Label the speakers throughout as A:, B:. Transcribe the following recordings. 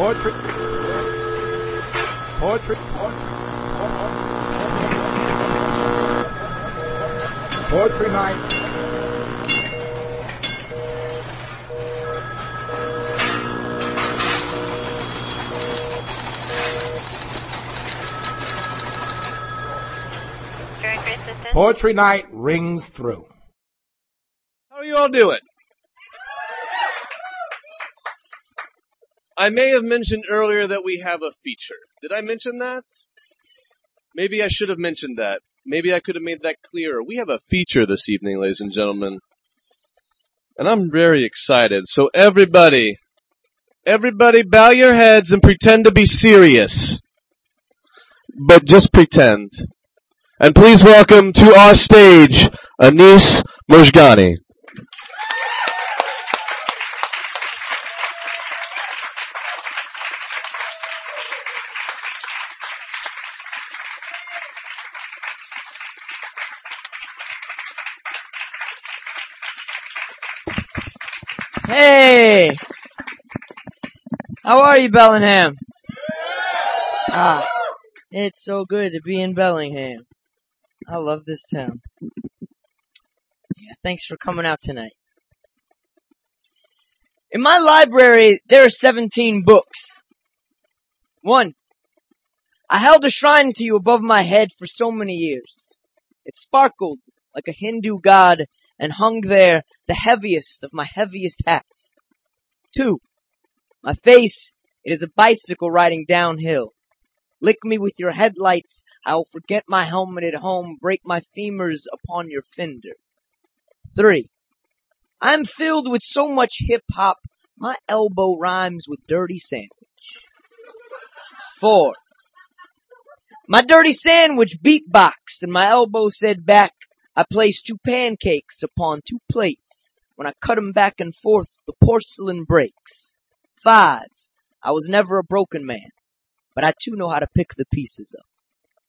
A: Poetry. Poetry. Poetry night.
B: During free assistance.
A: Poetry night rings through.
C: How are you all doing? I may have mentioned earlier that we have a feature. Did I mention that? Maybe I should have mentioned that. Maybe I could have made that clearer. We have a feature this evening, ladies and gentlemen. And I'm very excited. So everybody, everybody bow your heads and pretend to be serious. But just pretend. And please welcome to our stage, Anis Mojgani.
D: Hey! How are you, Bellingham? Ah, it's so good to be in Bellingham. I love this town. Yeah, thanks for coming out tonight. In my library, there are 17 books. One, I held a shrine to you above my head for so many years. It sparkled like a Hindu god and hung there the heaviest of my heaviest hats. Two, my face, it is a bicycle riding downhill. Lick me with your headlights, I will forget my helmet at home, break my femurs upon your fender. Three, I am filled with so much hip hop, my elbow rhymes with dirty sandwich. Four, my dirty sandwich beatboxed and my elbow said back, I placed two pancakes upon two plates. When I cut cut 'em back and forth, the porcelain breaks. Five, I was never a broken man, but I too know how to pick the pieces up.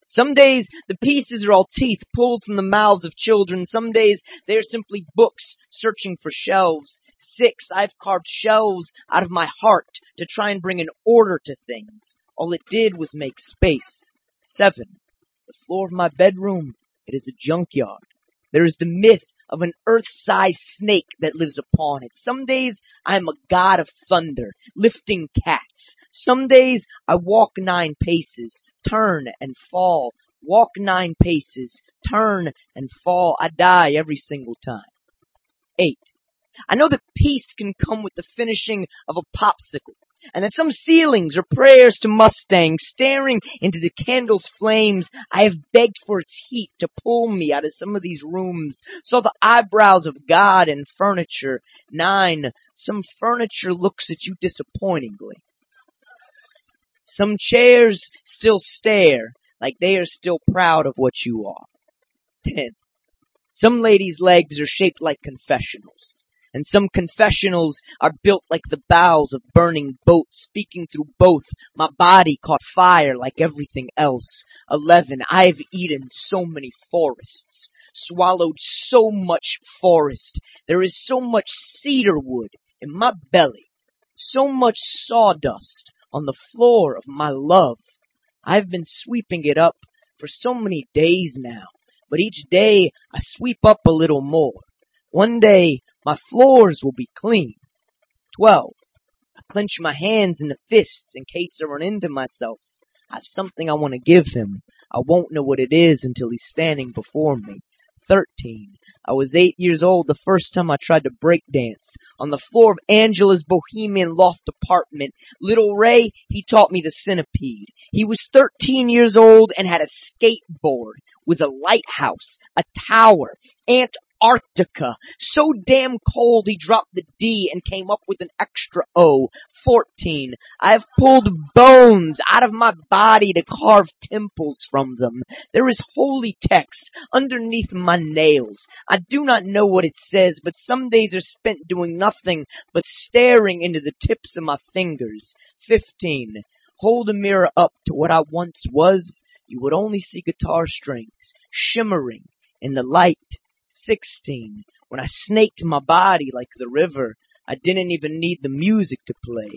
D: Some days the pieces are all teeth pulled from the mouths of children. Some days they are simply books searching for shelves. Six, I've carved shelves out of my heart to try and bring an order to things. All it did was make space. Seven, the floor of my bedroom, it is a junkyard. There is the myth of an earth-sized snake that lives upon it. Some days I am a god of thunder, lifting cats. Some days I walk nine paces, turn and fall, walk nine paces, turn and fall. I die every single time. Eight. I know that peace can come with the finishing of a popsicle, and that some ceilings are prayers to Mustangs staring into the candle's flames. I have begged for its heat to pull me out of some of these rooms. Saw the eyebrows of God in furniture. Nine. Some furniture looks at you disappointingly. Some chairs still stare like they are still proud of what you are. Ten. Some ladies' legs are shaped like confessionals and some confessionals are built like the bows of burning boats, speaking through both. My body caught fire like everything else. Eleven, I have eaten so many forests, swallowed so much forest. There is so much cedar wood in my belly, so much sawdust on the floor of my love. I've been sweeping it up for so many days now, but each day I sweep up a little more. One day my floors will be clean. Twelve. I clench my hands into fists in case I run into myself. I have something I want to give him. I won't know what it is until he's standing before me. Thirteen. I was eight years old the first time I tried to break dance. On the floor of Angela's bohemian loft apartment, little Ray, he taught me the centipede. He was thirteen years old and had a skateboard, was a lighthouse, a tower, Antarctica. So damn cold he dropped the D and came up with an extra O. 14. I have pulled bones out of my body to carve temples from them. There is holy text underneath my nails. I do not know what it says, but some days are spent doing nothing but staring into the tips of my fingers. 15. Hold a mirror up to what I once was, you would only see guitar strings shimmering in the light. 16. When I snaked my body like the river, I didn't even need the music to play.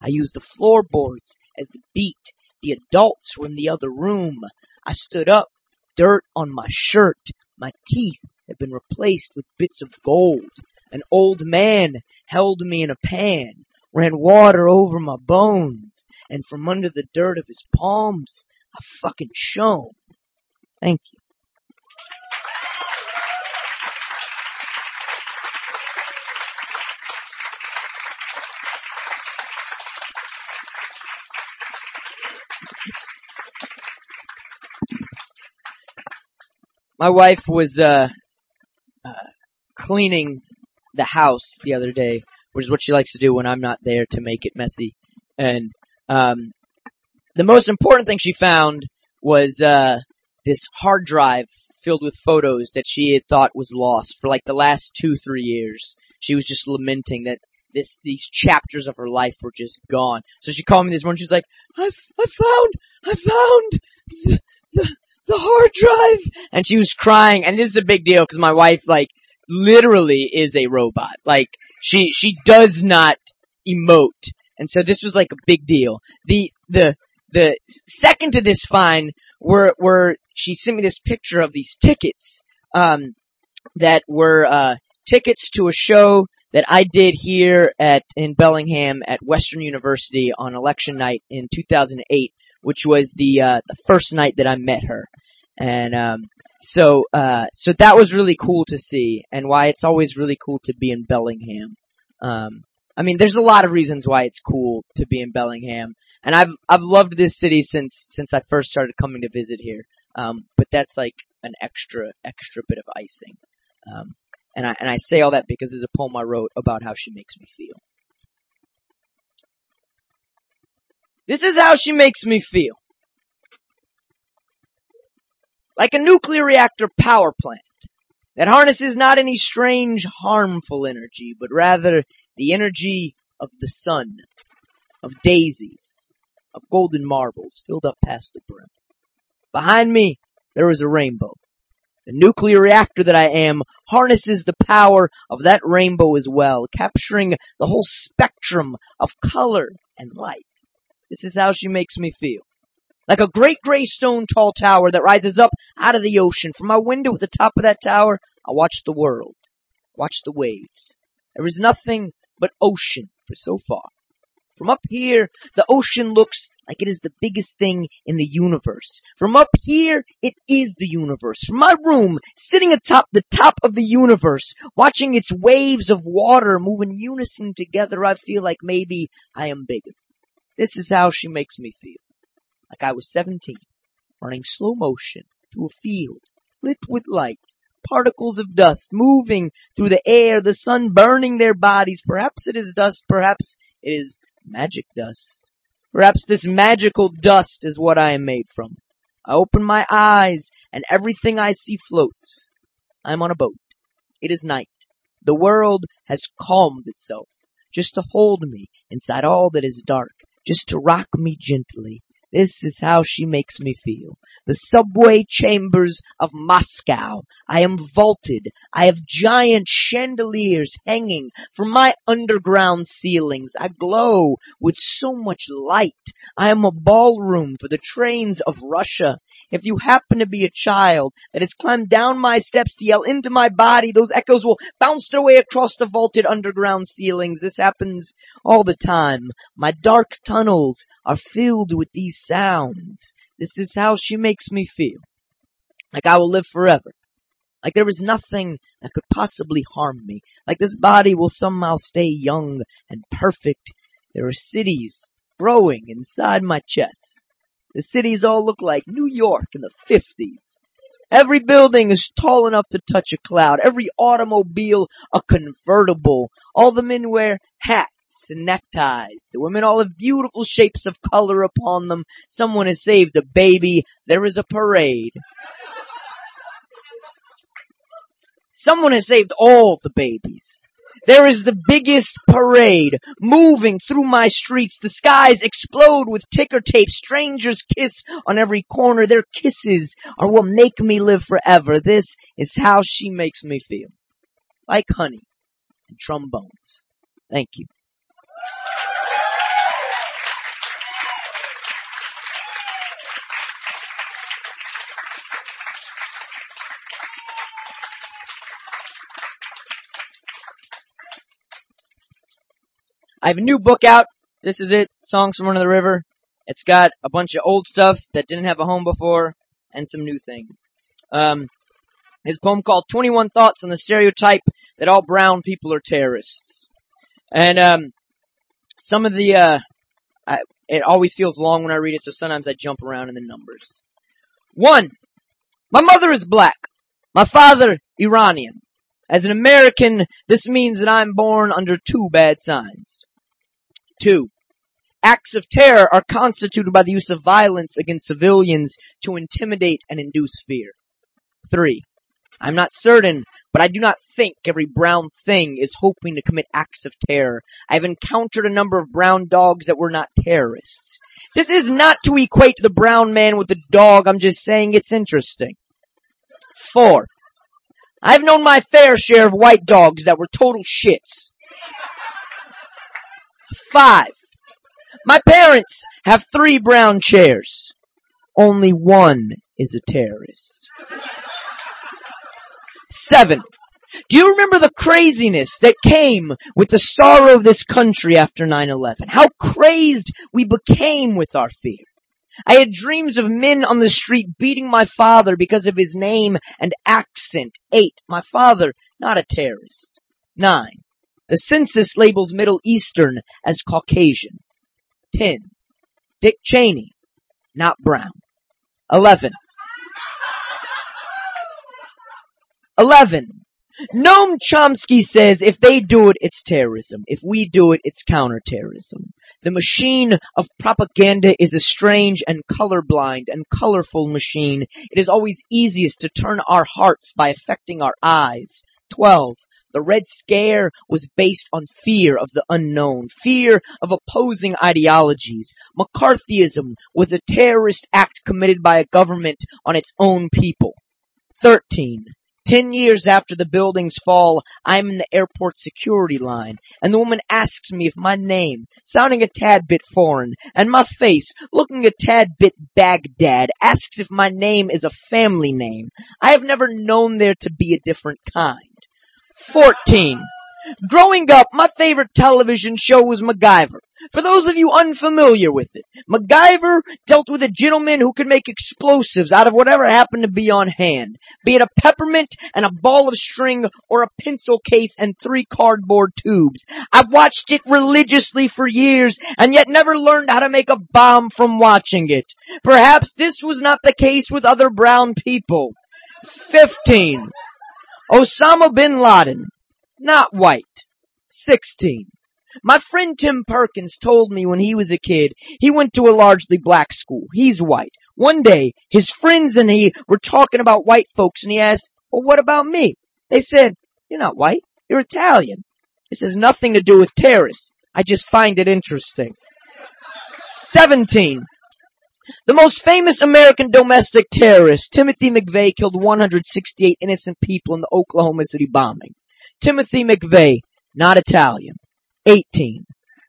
D: I used the floorboards as the beat. The adults were in the other room. I stood up, dirt on my shirt. My teeth had been replaced with bits of gold. An old man held me in a pan, ran water over my bones, and from under the dirt of his palms, I fucking shone. Thank you. My wife was uh, uh, cleaning the house the other day, which is what she likes to do when I'm not there to make it messy. And um, the most important thing she found was uh, this hard drive filled with photos that she had thought was lost for like the last two, three years. She was just lamenting that this these chapters of her life were just gone. So she called me this morning. She was like, "I've I found I found the, the the hard drive," and she was crying. And this is a big deal because my wife like literally is a robot. Like she she does not emote, and so this was like a big deal. The the the second to this fine were were she sent me this picture of these tickets um, that were uh, tickets to a show that I did here at in Bellingham at Western University on election night in 2008, which was the uh, the first night that I met her, and um, so uh, so that was really cool to see, and why it's always really cool to be in Bellingham. Um, I mean, there's a lot of reasons why it's cool to be in Bellingham, and I've I've loved this city since since I first started coming to visit here. Um, but that's like an extra extra bit of icing. Um, and I and I say all that because there's a poem I wrote about how she makes me feel. This is how she makes me feel. Like a nuclear reactor power plant that harnesses not any strange harmful energy, but rather the energy of the sun, of daisies, of golden marbles filled up past the brim. Behind me, there is a rainbow. The nuclear reactor that I am harnesses the power of that rainbow as well, capturing the whole spectrum of color and light. This is how she makes me feel. Like a great gray stone tall tower that rises up out of the ocean. From my window at the top of that tower, I watch the world, watch the waves. There is nothing but ocean for so far. From up here, the ocean looks like it is the biggest thing in the universe. From up here, it is the universe. From my room, sitting atop the top of the universe, watching its waves of water move in unison together, I feel like maybe I am bigger. This is how she makes me feel. Like I was 17, running slow motion through a field, lit with light, particles of dust moving through the air, the sun burning their bodies. Perhaps it is dust, perhaps it is magic dust. Perhaps this magical dust is what I am made from. I open my eyes and everything I see floats. I am on a boat. It is night. The world has calmed itself just to hold me inside all that is dark, just to rock me gently. This is how she makes me feel. The subway chambers of Moscow. I am vaulted. I have giant chandeliers hanging from my underground ceilings. I glow with so much light. I am a ballroom for the trains of Russia. If you happen to be a child that has climbed down my steps to yell into my body, those echoes will bounce their way across the vaulted underground ceilings. This happens all the time. My dark tunnels are filled with these sounds. This is how she makes me feel. Like I will live forever. Like there is nothing that could possibly harm me. Like this body will somehow stay young and perfect. There are cities growing inside my chest. The cities all look like New York in the 50s. Every building is tall enough to touch a cloud. Every automobile a convertible. All the men wear hats and neckties. The women all have beautiful shapes of color upon them. Someone has saved a baby. There is a parade. Someone has saved all the babies. There is the biggest parade moving through my streets. The skies explode with ticker tape. Strangers kiss on every corner. Their kisses are what make me live forever. This is how she makes me feel. Like honey and trombones. Thank you. I have a new book out. This is it, Songs from Under of the River. It's got a bunch of old stuff that didn't have a home before and some new things. Um, his poem called 21 Thoughts on the Stereotype that All Brown People Are Terrorists. And um, some of the, uh, I, it always feels long when I read it, so sometimes I jump around in the numbers. One, my mother is black. My father, Iranian. As an American, this means that I'm born under two bad signs. Two, acts of terror are constituted by the use of violence against civilians to intimidate and induce fear. Three, I'm not certain, but I do not think every brown thing is hoping to commit acts of terror. I've encountered a number of brown dogs that were not terrorists. This is not to equate the brown man with the dog, I'm just saying it's interesting. Four, I've known my fair share of white dogs that were total shits. Five, my parents have three brown chairs. Only one is a terrorist. Seven. Do you remember the craziness that came with the sorrow of this country after 9-11? How crazed we became with our fear. I had dreams of men on the street beating my father because of his name and accent. Eight. My father, not a terrorist. Nine. The census labels Middle Eastern as Caucasian. Ten. Dick Cheney, not brown. Eleven. 11. Noam Chomsky says if they do it, it's terrorism. If we do it, it's counterterrorism. The machine of propaganda is a strange and colorblind and colorful machine. It is always easiest to turn our hearts by affecting our eyes. 12. The Red Scare was based on fear of the unknown, fear of opposing ideologies. McCarthyism was a terrorist act committed by a government on its own people. 13. Ten years after the building's fall, I'm in the airport security line, and the woman asks me if my name, sounding a tad bit foreign, and my face, looking a tad bit Baghdad, asks if my name is a family name. I have never known there to be a different kind. 14. Growing up, my favorite television show was MacGyver. For those of you unfamiliar with it, MacGyver dealt with a gentleman who could make explosives out of whatever happened to be on hand, be it a peppermint and a ball of string or a pencil case and three cardboard tubes. I watched it religiously for years and yet never learned how to make a bomb from watching it. Perhaps this was not the case with other brown people. 15. Osama bin Laden. Not white. 16. My friend Tim Perkins told me when he was a kid, he went to a largely black school. He's white. One day, his friends and he were talking about white folks and he asked, well, what about me? They said, you're not white. You're Italian. This has nothing to do with terrorists. I just find it interesting. 17. The most famous American domestic terrorist, Timothy McVeigh, killed 168 innocent people in the Oklahoma City bombing. Timothy McVeigh, not Italian. 18.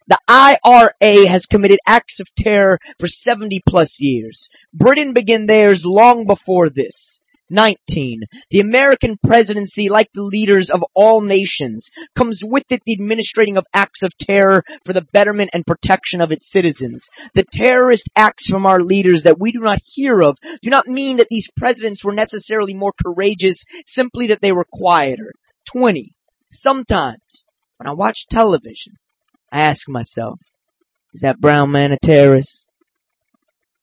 D: The IRA has committed acts of terror for 70 plus years. Britain began theirs long before this. 19. The American presidency, like the leaders of all nations, comes with it the administrating of acts of terror for the betterment and protection of its citizens. The terrorist acts from our leaders that we do not hear of do not mean that these presidents were necessarily more courageous, simply that they were quieter. 20. Sometimes, when I watch television, I ask myself, is that brown man a terrorist?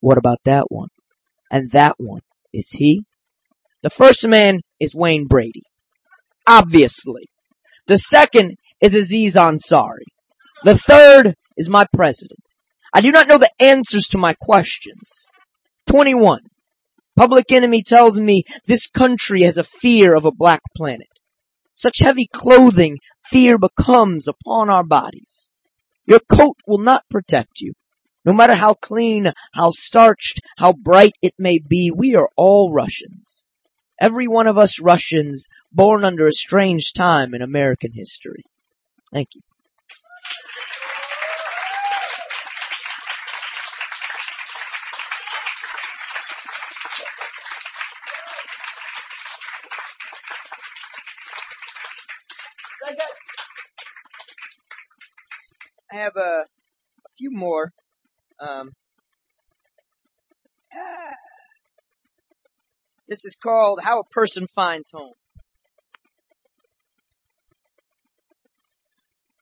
D: What about that one? And that one, is he? The first man is Wayne Brady. Obviously. The second is Aziz Ansari. The third is my president. I do not know the answers to my questions. 21. Public Enemy tells me this country has a fear of a black planet. Such heavy clothing fear becomes upon our bodies. Your coat will not protect you. No matter how clean, how starched, how bright it may be, we are all Russians. Every one of us Russians born under a strange time in American history. Thank you. I have a, a few more. Um, this is called How a Person Finds Home.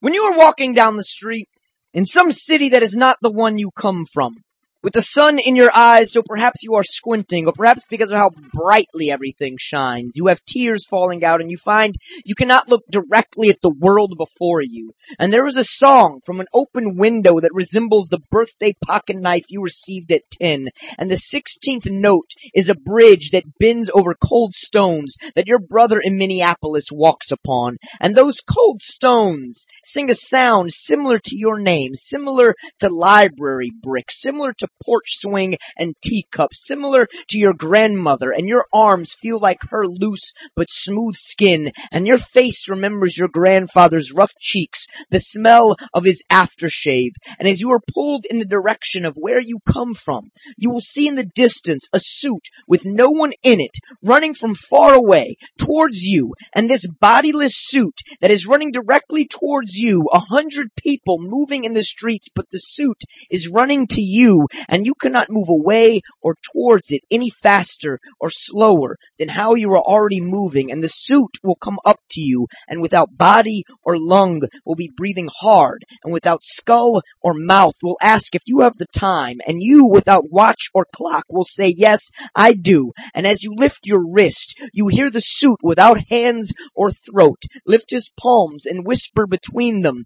D: When you are walking down the street in some city that is not the one you come from, with the sun in your eyes, so perhaps you are squinting, or perhaps because of how brightly everything shines. You have tears falling out, and you find you cannot look directly at the world before you. And there is a song from an open window that resembles the birthday pocket knife you received at 10. And the 16th note is a bridge that bends over cold stones that your brother in Minneapolis walks upon. And those cold stones sing a sound similar to your name, similar to library bricks, similar to porch swing and teacup, similar to your grandmother, and your arms feel like her loose but smooth skin, and your face remembers your grandfather's rough cheeks, the smell of his aftershave, and as you are pulled in the direction of where you come from, you will see in the distance a suit with no one in it, running from far away towards you, and this bodiless suit that is running directly towards you, a hundred people moving in the streets, but the suit is running to you, and you cannot move away or towards it any faster or slower than how you are already moving, and the suit will come up to you, and without body or lung will be breathing hard, and without skull or mouth will ask if you have the time, and you without watch or clock will say, yes, I do, and as you lift your wrist, you hear the suit without hands or throat. Lift his palms and whisper between them,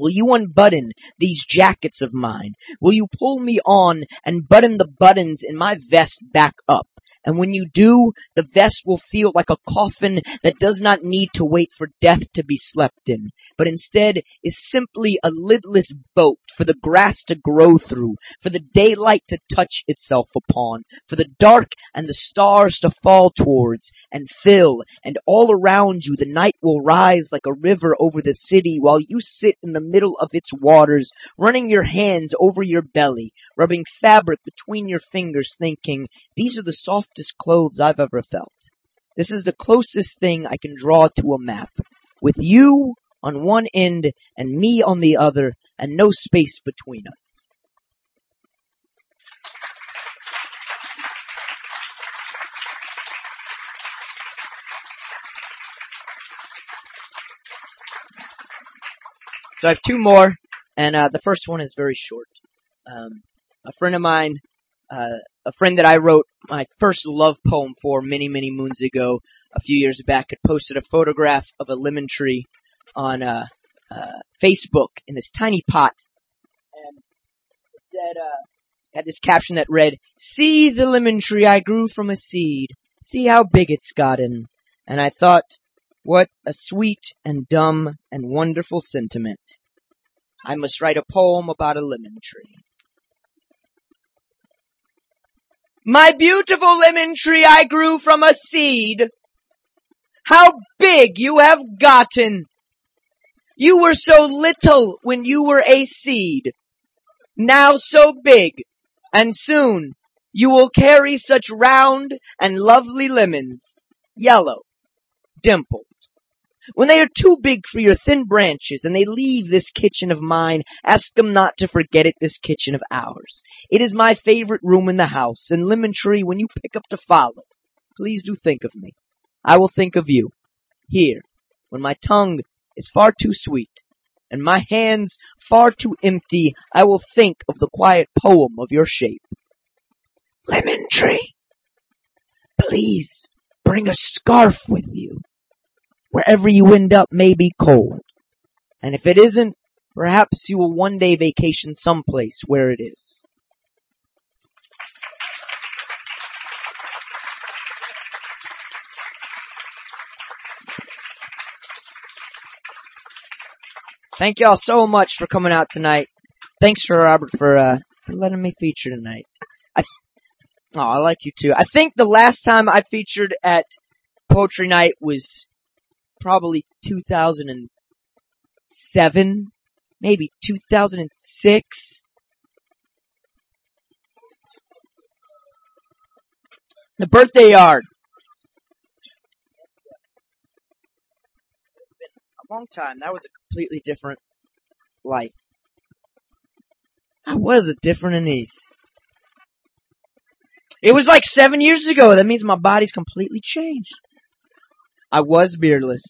D: Will you unbutton these jackets of mine? Will you pull me on and button the buttons in my vest back up? And when you do, the vest will feel like a coffin that does not need to wait for death to be slept in, but instead is simply a lidless boat for the grass to grow through, for the daylight to touch itself upon, for the dark and the stars to fall towards and fill, and all around you the night will rise like a river over the city while you sit in the middle of its waters, running your hands over your belly, rubbing fabric between your fingers, thinking, these are the softest clothes I've ever felt. This is the closest thing I can draw to a map. With you on one end and me on the other, and no space between us. So I have two more, and uh, the first one is very short. Um, a friend of mine, uh, a friend that I wrote my first love poem for many, many moons ago, a few years back, had posted a photograph of a lemon tree on uh, uh, Facebook in this tiny pot, and it said, uh, had this caption that read, "See the lemon tree I grew from a seed. See how big it's gotten." And I thought, what a sweet and dumb and wonderful sentiment. I must write a poem about a lemon tree. My beautiful lemon tree I grew from a seed. How big you have gotten. You were so little when you were a seed. Now so big. And soon you will carry such round and lovely lemons. Yellow. Dimpled. When they are too big for your thin branches and they leave this kitchen of mine, ask them not to forget it, this kitchen of ours. It is my favorite room in the house, and Lemon Tree, when you pick up to follow, please do think of me. I will think of you. Here, when my tongue is far too sweet, and my hands far too empty, I will think of the quiet poem of your shape. Lemon Tree, please bring a scarf with you wherever you end up may be cold. And if it isn't, perhaps you will one day vacation someplace where it is. Thank y'all so much for coming out tonight. Thanks for Robert for uh, for letting me feature tonight. I th- oh, I like you too. I think the last time I featured at Poetry Night was probably 2007, maybe 2006. The birthday yard. It's been a long time. That was a completely different life. I was a different Anis. It was like seven years ago. That means my body's completely changed. I was beardless.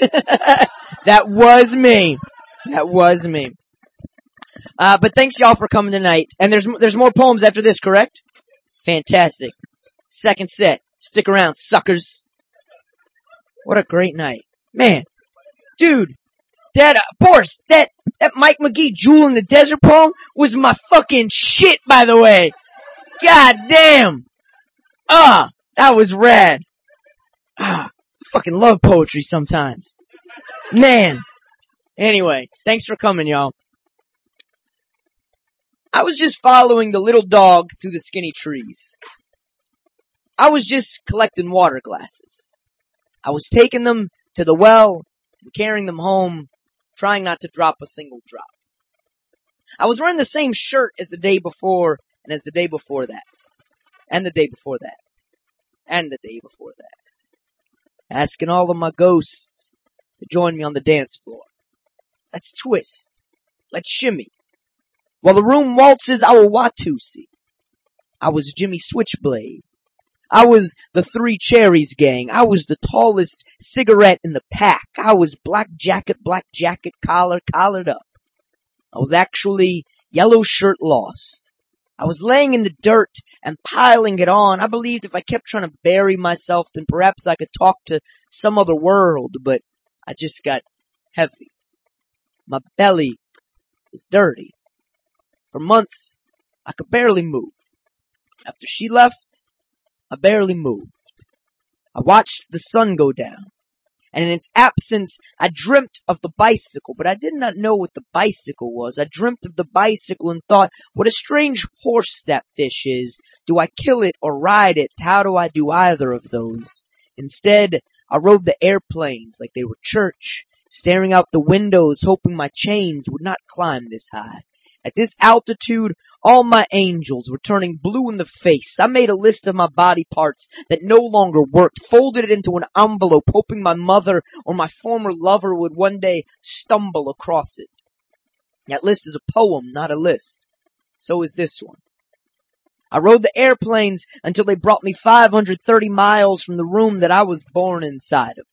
D: that was me. That was me. Uh, but thanks y'all for coming tonight. And there's there's more poems after this, correct? Fantastic. Second set. Stick around, suckers. What a great night, man, dude. That uh, Boris, that that Mike McGee Jewel in the Desert poem was my fucking shit. By the way, god damn. Ah, that was rad. Ah, I fucking love poetry sometimes. Man. Anyway, thanks for coming, y'all. I was just following the little dog through the skinny trees. I was just collecting water glasses. I was taking them to the well and carrying them home, trying not to drop a single drop. I was wearing the same shirt as the day before and as the day before that. And the day before that. And the day before that. Asking all of my ghosts to join me on the dance floor. Let's twist. Let's shimmy. While the room waltzes, I will Watusi. I was Jimmy Switchblade. I was the Three Cherries gang. I was the tallest cigarette in the pack. I was black jacket, black jacket, collar, collared up. I was actually yellow shirt lost. I was laying in the dirt and piling it on. I believed if I kept trying to bury myself, then perhaps I could talk to some other world, but I just got heavy. My belly was dirty. For months, I could barely move. After she left, I barely moved. I watched the sun go down. And in its absence, I dreamt of the bicycle, but I did not know what the bicycle was. I dreamt of the bicycle and thought, what a strange horse that fish is. Do I kill it or ride it? How do I do either of those? Instead, I rode the airplanes like they were church, staring out the windows, hoping my chains would not climb this high. At this altitude, all my angels were turning blue in the face. I made a list of my body parts that no longer worked, folded it into an envelope, hoping my mother or my former lover would one day stumble across it. That list is a poem, not a list. So is this one. I rode the airplanes until they brought me 530 miles from the room that I was born inside of.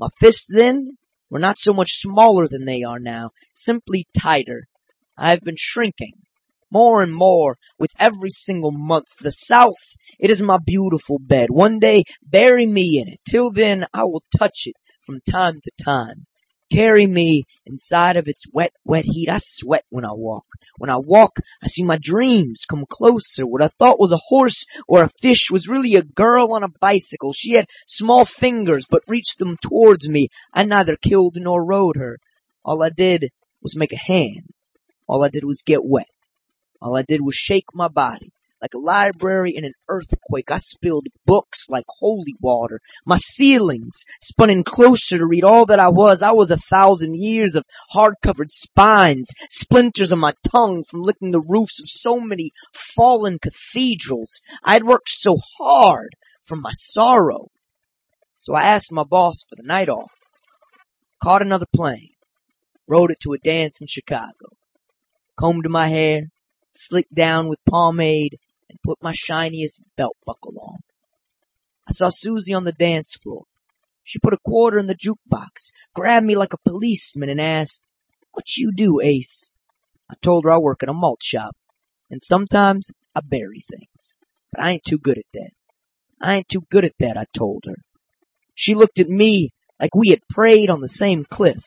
D: My fists then were not so much smaller than they are now, simply tighter. I have been shrinking more and more with every single month. The South, it is my beautiful bed. One day, bury me in it. Till then, I will touch it from time to time. Carry me inside of its wet, wet heat. I sweat when I walk. When I walk, I see my dreams come closer. What I thought was a horse or a fish was really a girl on a bicycle. She had small fingers, but reached them towards me. I neither killed nor rode her. All I did was make a hand. All I did was get wet. All I did was shake my body. Like a library in an earthquake, I spilled books like holy water. My ceilings spun in closer to read all that I was. I was a thousand years of hard-covered spines, splinters on my tongue from licking the roofs of so many fallen cathedrals. I had worked so hard from my sorrow. So I asked my boss for the night off, caught another plane, rode it to a dance in Chicago, combed my hair, slicked down with pomade, and put my shiniest belt buckle on. I saw Susie on the dance floor. She put a quarter in the jukebox, grabbed me like a policeman, and asked, What you do, Ace? I told her I work in a malt shop, and sometimes I bury things. But I ain't too good at that. I ain't too good at that, I told her. She looked at me like we had prayed on the same cliff.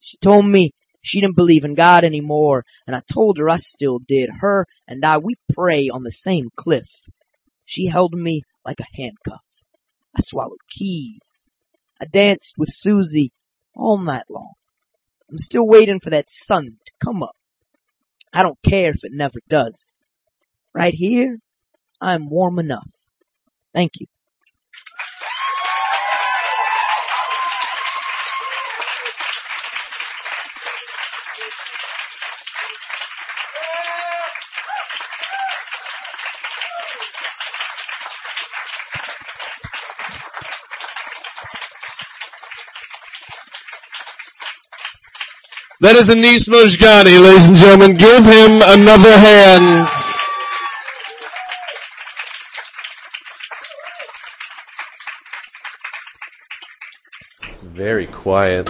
D: She told me she didn't believe in God anymore, and I told her I still did. Her and I, we pray on the same cliff. She held me like a handcuff. I swallowed keys. I danced with Susie all night long. I'm still waiting for that sun to come up. I don't care if it never does. Right here, I'm warm enough. Thank you.
C: That is Anis Mojgani, ladies and gentlemen. Give him another hand. It's very quiet.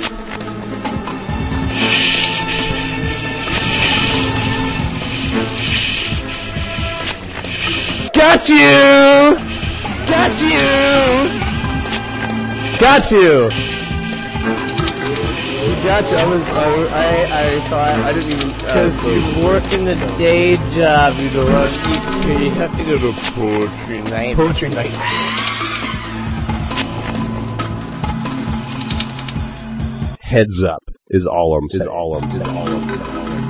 B: Got you! Got you! Got you! Got you. I was, I, I, I thought, I didn't even, uh,
E: Because you work in the day job, you go out, you, you have to go to a poetry night. Poetry night.
B: heads up is all I'm saying. Is all I'm saying. All I'm saying.